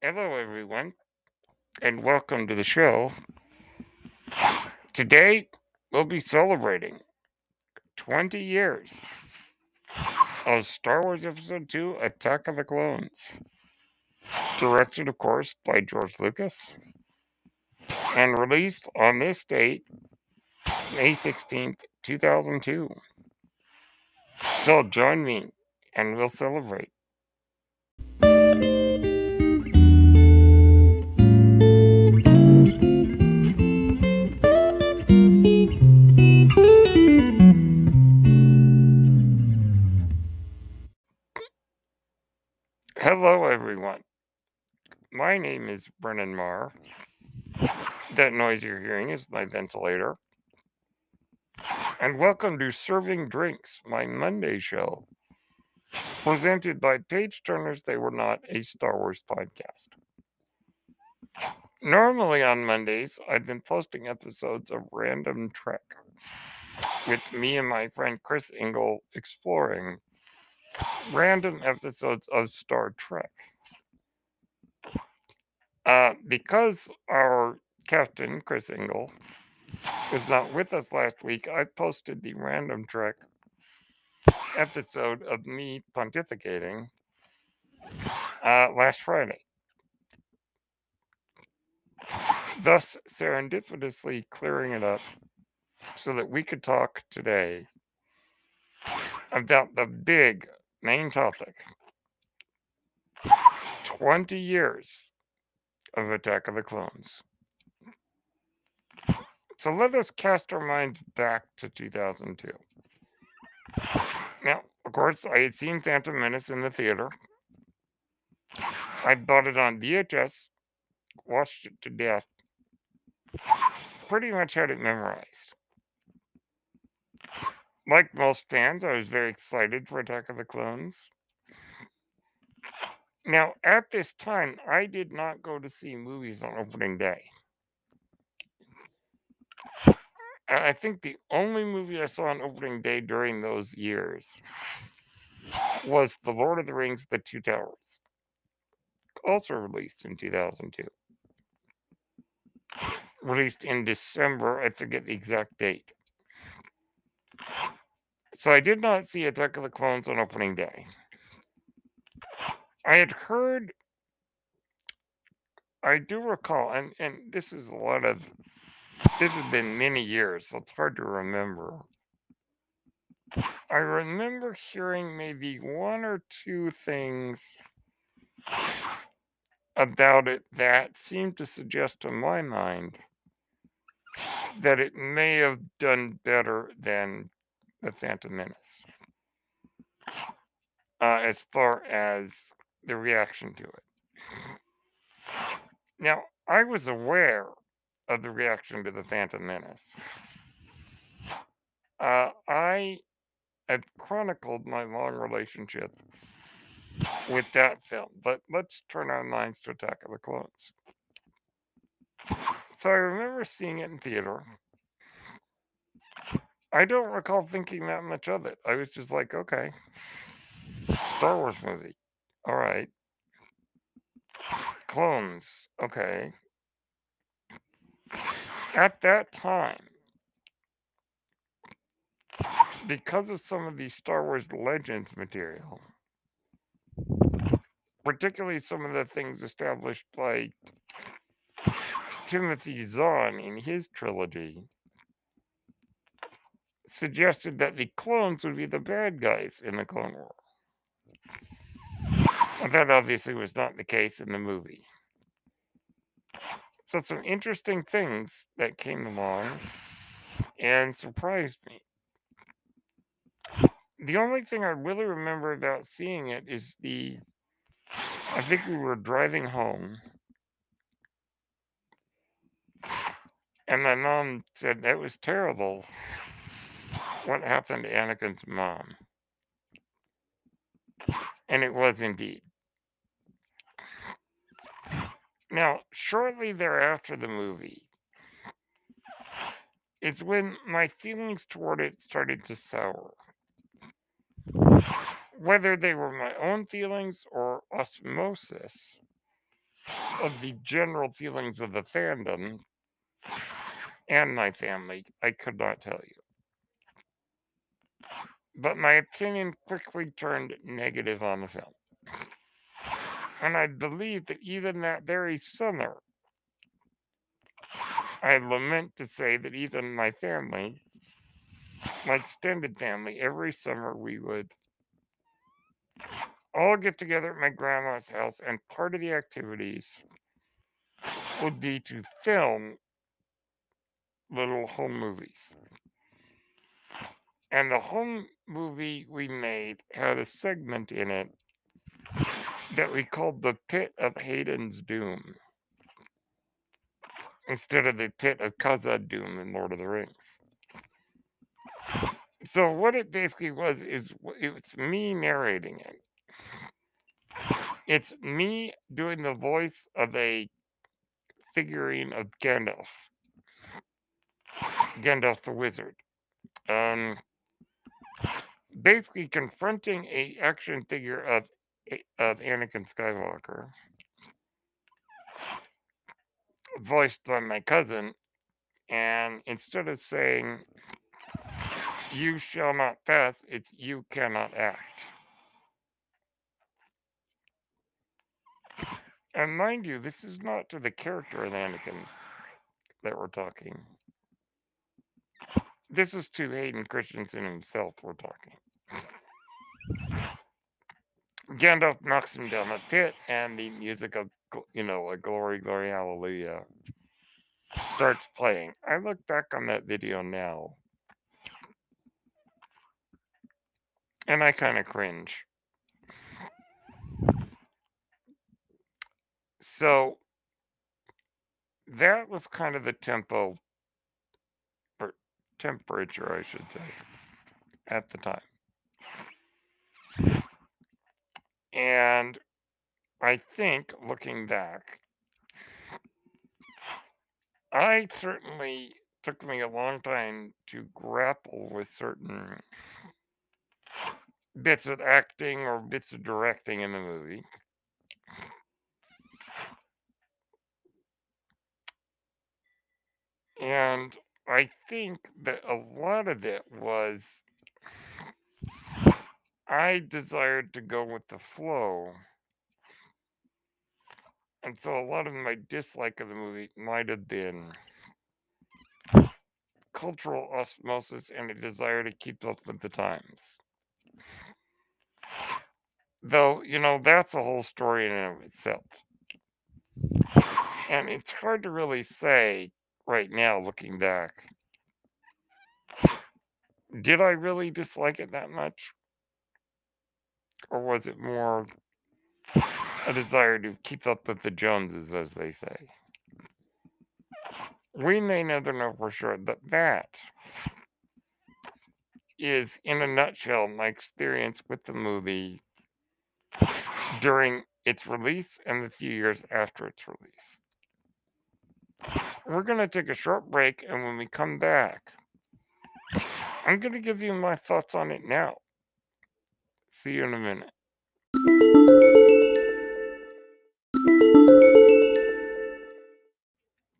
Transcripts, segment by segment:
Hello, everyone, and welcome to the show. Today, we'll be celebrating 20 years of Star Wars Episode 2 Attack of the Clones. Directed, of course, by George Lucas, and released on this date, May 16th, 2002. So join me, and we'll celebrate. My name is Brennan Marr. That noise you're hearing is my ventilator. And welcome to Serving Drinks, my Monday show, presented by Page Turners They Were Not a Star Wars podcast. Normally on Mondays, I've been posting episodes of Random Trek with me and my friend Chris Engel exploring random episodes of Star Trek. Uh, because our captain, Chris Engel, was not with us last week, I posted the Random Trek episode of me pontificating uh, last Friday. Thus, serendipitously clearing it up so that we could talk today about the big main topic 20 years of Attack of the Clones. So let us cast our minds back to 2002. Now, of course, I had seen Phantom Menace in the theater. I bought it on VHS, watched it to death, pretty much had it memorized. Like most fans, I was very excited for Attack of the Clones. Now, at this time, I did not go to see movies on opening day. I think the only movie I saw on opening day during those years was The Lord of the Rings The Two Towers, also released in 2002. Released in December, I forget the exact date. So I did not see Attack of the Clones on opening day. I had heard, I do recall, and, and this is a lot of, this has been many years, so it's hard to remember. I remember hearing maybe one or two things about it that seemed to suggest to my mind that it may have done better than the Phantom Menace. Uh, as far as the reaction to it. Now, I was aware of the reaction to the Phantom Menace. Uh, I had chronicled my long relationship with that film, but let's turn our minds to Attack of the Clones. So I remember seeing it in theater. I don't recall thinking that much of it. I was just like, okay, Star Wars movie. All right. Clones. Okay. At that time, because of some of the Star Wars Legends material, particularly some of the things established by Timothy Zahn in his trilogy, suggested that the clones would be the bad guys in the Clone War. That obviously was not the case in the movie. So, some interesting things that came along and surprised me. The only thing I really remember about seeing it is the. I think we were driving home. And my mom said that was terrible. What happened to Anakin's mom? And it was indeed. Now, shortly thereafter the movie, it's when my feelings toward it started to sour. Whether they were my own feelings or osmosis, of the general feelings of the fandom and my family, I could not tell you. But my opinion quickly turned negative on the film. And I believe that even that very summer, I lament to say that even my family, my extended family, every summer we would all get together at my grandma's house, and part of the activities would be to film little home movies. And the home movie we made had a segment in it that we called the Pit of Hayden's Doom instead of the Pit of Khazad Doom in Lord of the Rings. So what it basically was is it's me narrating it. It's me doing the voice of a figurine of Gandalf. Gandalf the Wizard. Um, basically confronting a action figure of of Anakin Skywalker, voiced by my cousin, and instead of saying "You shall not pass," it's "You cannot act." And mind you, this is not to the character of Anakin that we're talking. This is to Hayden Christensen himself we're talking. Gandalf knocks him down the pit, and the music of, you know, a glory, glory, hallelujah starts playing. I look back on that video now, and I kind of cringe. So that was kind of the tempo temperature, I should say, at the time. And I think looking back, I certainly took me a long time to grapple with certain bits of acting or bits of directing in the movie. And I think that a lot of it was I desired to go with the flow. And so a lot of my dislike of the movie might have been cultural osmosis and a desire to keep up with the times. Though, you know, that's a whole story in and of itself. And it's hard to really say right now, looking back. Did I really dislike it that much? Or was it more a desire to keep up with the Joneses, as they say? We may never know for sure, but that is, in a nutshell, my experience with the movie during its release and the few years after its release. We're going to take a short break, and when we come back, I'm going to give you my thoughts on it now. See you in a minute.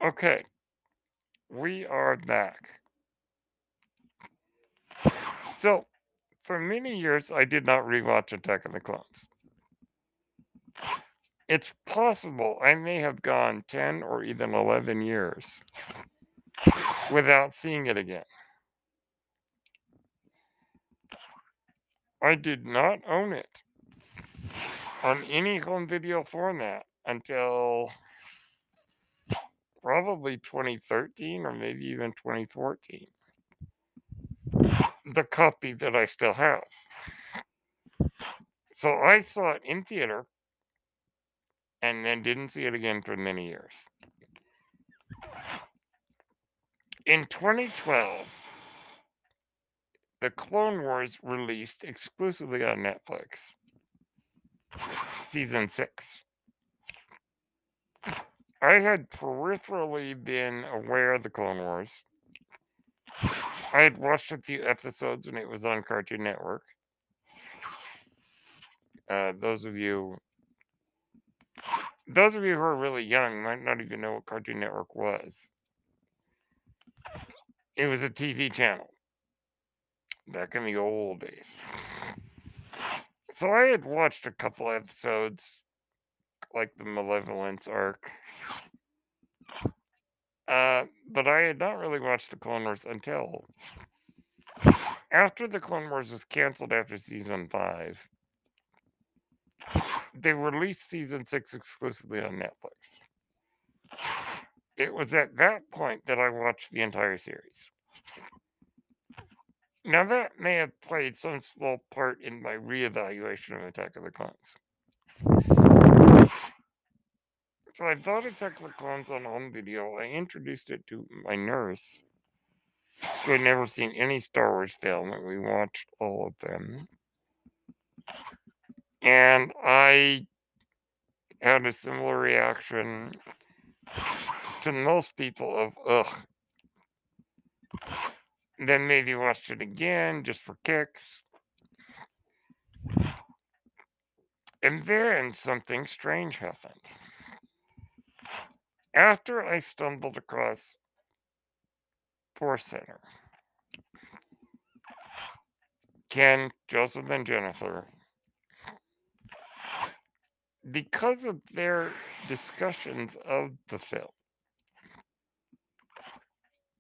Okay, we are back. So, for many years, I did not rewatch Attack of the Clones. It's possible I may have gone 10 or even 11 years without seeing it again. I did not own it on any home video format until probably 2013 or maybe even 2014. The copy that I still have. So I saw it in theater and then didn't see it again for many years. In 2012, The Clone Wars released exclusively on Netflix, season six. I had peripherally been aware of The Clone Wars. I had watched a few episodes when it was on Cartoon Network. Uh, those of you those of you who are really young might not even know what Cartoon Network was. It was a TV channel back in the old days. So I had watched a couple episodes, like the Malevolence arc. Uh, but I had not really watched the Clone Wars until after the Clone Wars was canceled after season five. They released season six exclusively on Netflix. It was at that point that I watched the entire series. Now, that may have played some small part in my reevaluation of Attack of the Clones. So I thought Attack of the Clones on home video. I introduced it to my nurse, who had never seen any Star Wars film, and we watched all of them. And I had a similar reaction to most people of ugh. Then maybe watched it again just for kicks. And then something strange happened. After I stumbled across Force Center, Ken, Joseph, and Jennifer, because of their discussions of the film,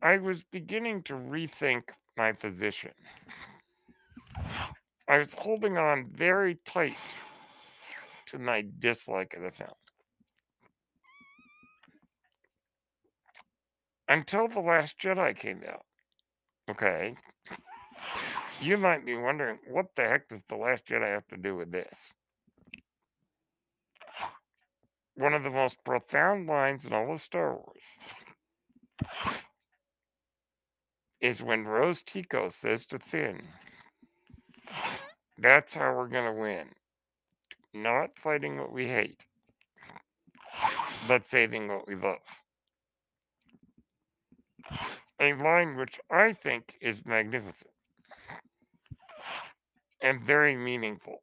I was beginning to rethink my position. I was holding on very tight to my dislike of the film. Until The Last Jedi came out. Okay. You might be wondering, what the heck does The Last Jedi have to do with this? One of the most profound lines in all of Star Wars is when Rose Tico says to Finn, That's how we're going to win. Not fighting what we hate, but saving what we love. A line which I think is magnificent and very meaningful.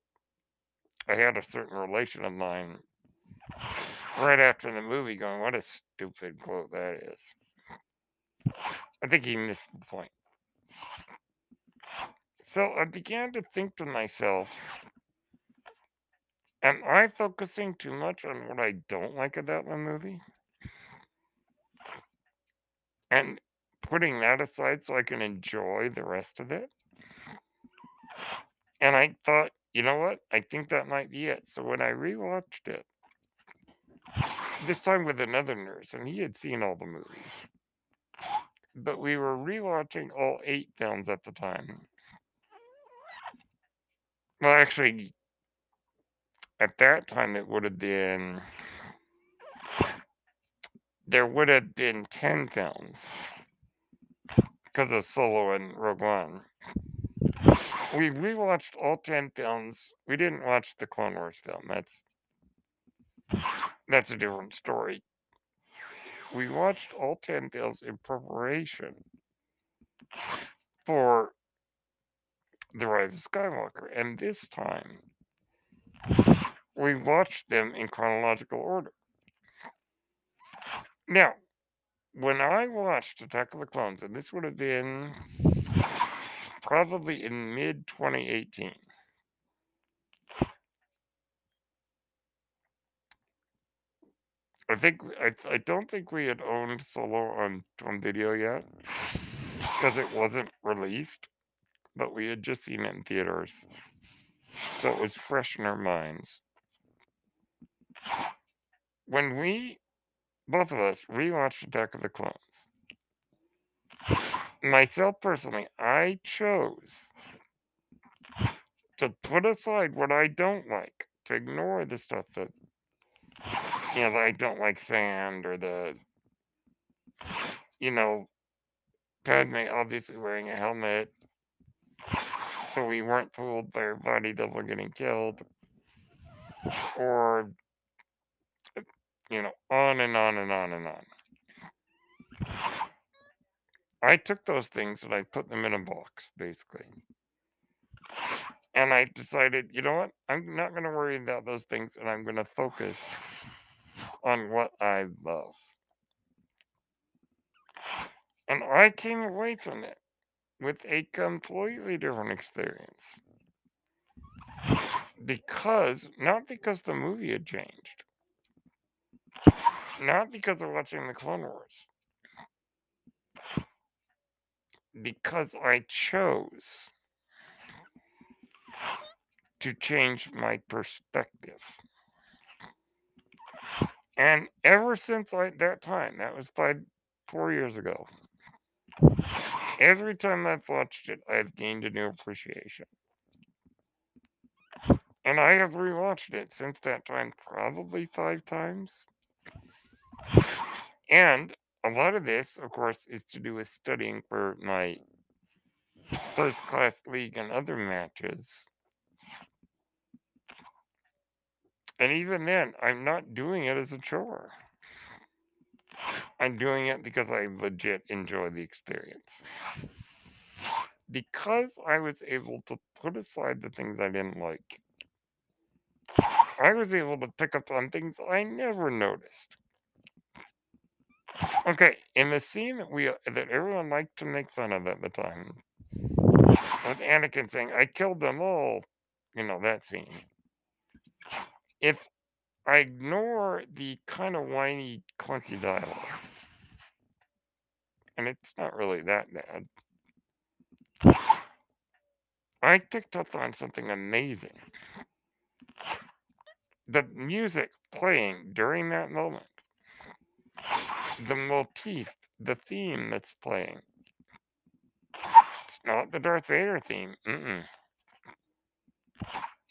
I had a certain relation of mine right after the movie going, What a stupid quote that is. I think he missed the point. So I began to think to myself, Am I focusing too much on what I don't like about the movie? And putting that aside so I can enjoy the rest of it? And I thought, you know what? I think that might be it. So when I rewatched it, this time with another nurse, and he had seen all the movies, but we were rewatching all eight films at the time. Well, actually, at that time, it would have been, there would have been 10 films because of Solo and Rogue One. We rewatched all 10 films. We didn't watch the Clone Wars film. That's that's a different story. We watched all 10 films in preparation for The Rise of Skywalker. And this time, we watched them in chronological order. Now, when I watched Attack of the Clones, and this would have been probably in mid 2018. I think I, I don't think we had owned Solo on on video yet because it wasn't released, but we had just seen it in theaters, so it was fresh in our minds. When we, both of us, rewatched Attack of the Clones, myself personally, I chose to put aside what I don't like, to ignore the stuff that, you know, I don't like sand or the, you know, Padme obviously wearing a helmet, so we weren't fooled by her body double getting killed, or, you know, on and on and on and on. I took those things and I put them in a box, basically. And I decided, you know what? I'm not going to worry about those things and I'm going to focus on what I love. And I came away from it with a completely different experience. Because, not because the movie had changed, not because of watching the Clone Wars, because I chose to change my perspective. And ever since I, that time, that was five, four years ago, every time I've watched it, I've gained a new appreciation. And I have rewatched it since that time probably five times. And a lot of this, of course, is to do with studying for my first class league and other matches. And even then, I'm not doing it as a chore. I'm doing it because I legit enjoy the experience. Because I was able to put aside the things I didn't like, I was able to pick up on things I never noticed. Okay, in the scene that we uh, that everyone liked to make fun of at the time, with Anakin saying, "I killed them all," you know that scene. If I ignore the kind of whiny, clunky dialogue, and it's not really that bad, I picked up on something amazing. The music playing during that moment, the motif, the theme that's playing. It's not the Darth Vader theme. Mm-mm.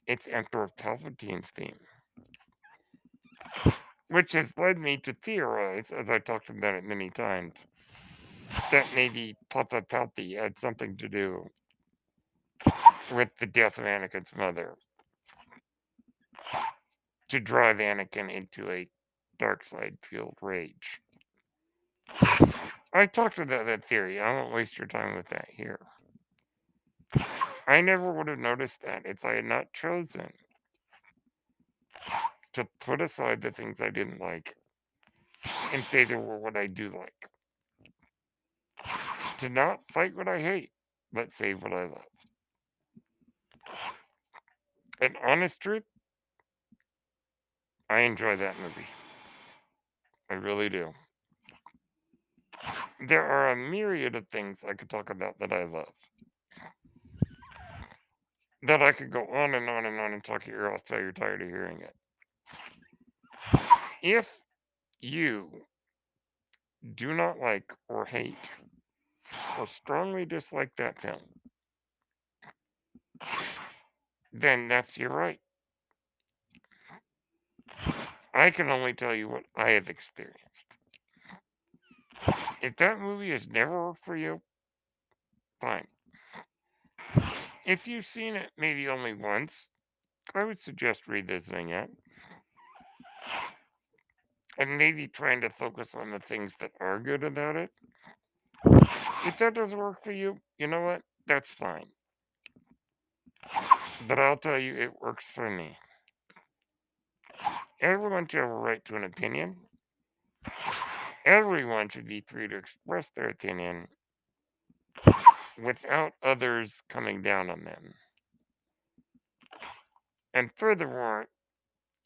It's Emperor Palpatine's theme. Which has led me to theorize, as I talked about it many times, that maybe Papa Palpy had something to do with the death of Anakin's mother to drive Anakin into a dark side fueled rage. I talked about that theory. I won't waste your time with that here. I never would have noticed that if I had not chosen to put aside the things I didn't like in favor of what I do like. To not fight what I hate, but save what I love. And honest truth, I enjoy that movie. I really do. There are a myriad of things I could talk about that I love. That I could go on and on and on and talk your ear off you're tired of hearing it. If you do not like or hate or strongly dislike that film, then that's your right. I can only tell you what I have experienced. If that movie has never worked for you, fine. If you've seen it maybe only once, I would suggest revisiting it. And maybe trying to focus on the things that are good about it. If that doesn't work for you, you know what? That's fine. But I'll tell you, it works for me. Everyone should have a right to an opinion. Everyone should be free to express their opinion without others coming down on them. And furthermore,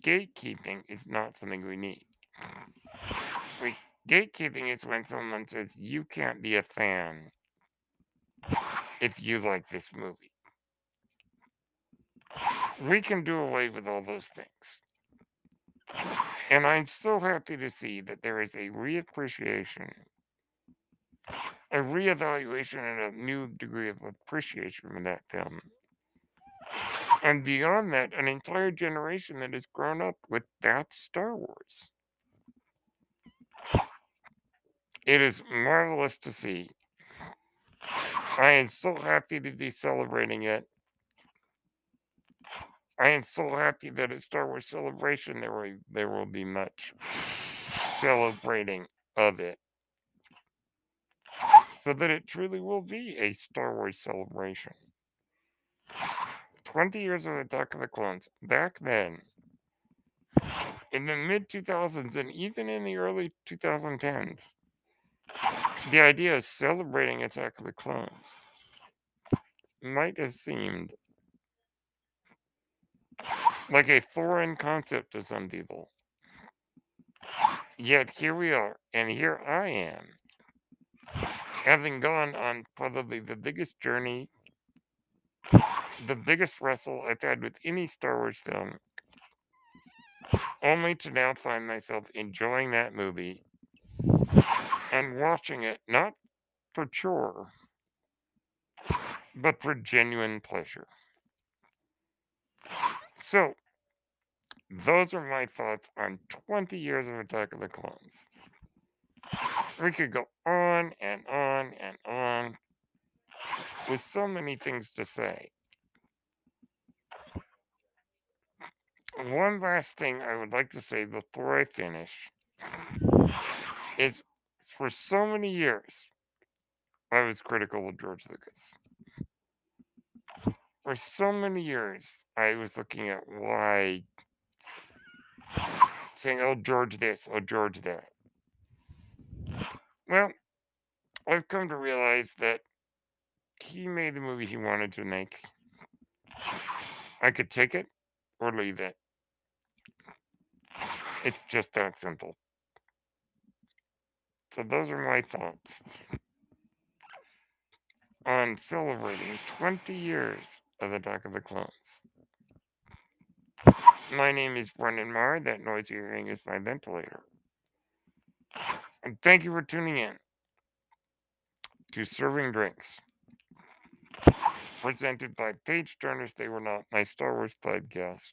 gatekeeping is not something we need. We, gatekeeping is when someone says, you can't be a fan if you like this movie. We can do away with all those things. And I'm so happy to see that there is a reappreciation, a reevaluation, and a new degree of appreciation for that film. And beyond that, an entire generation that has grown up with that Star Wars. It is marvelous to see. I am so happy to be celebrating it. I am so happy that at Star Wars Celebration there will there will be much celebrating of it. So that it truly will be a Star Wars celebration. 20 years of Attack of the Clones. Back then, in the mid 2000s and even in the early 2010s, the idea of celebrating Attack of the Clones might have seemed like a foreign concept to some people. Yet here we are, and here I am, having gone on probably the biggest journey, the biggest wrestle I've had with any Star Wars film, only to now find myself enjoying that movie and watching it not for chore, but for genuine pleasure. So, those are my thoughts on 20 years of Attack of the Clones. We could go on and on and on with so many things to say. One last thing I would like to say before I finish is for so many years, I was critical of George Lucas. For so many years, I was looking at why, saying, oh, George this, oh, George that. Well, I've come to realize that he made the movie he wanted to make. I could take it or leave it. It's just that simple. So, those are my thoughts on celebrating 20 years of the Attack of the Clones. My name is Brendan Marr. That noise you're hearing is my ventilator. And thank you for tuning in to Serving Drinks, presented by Page Turners. They were not my Star Wars podcast.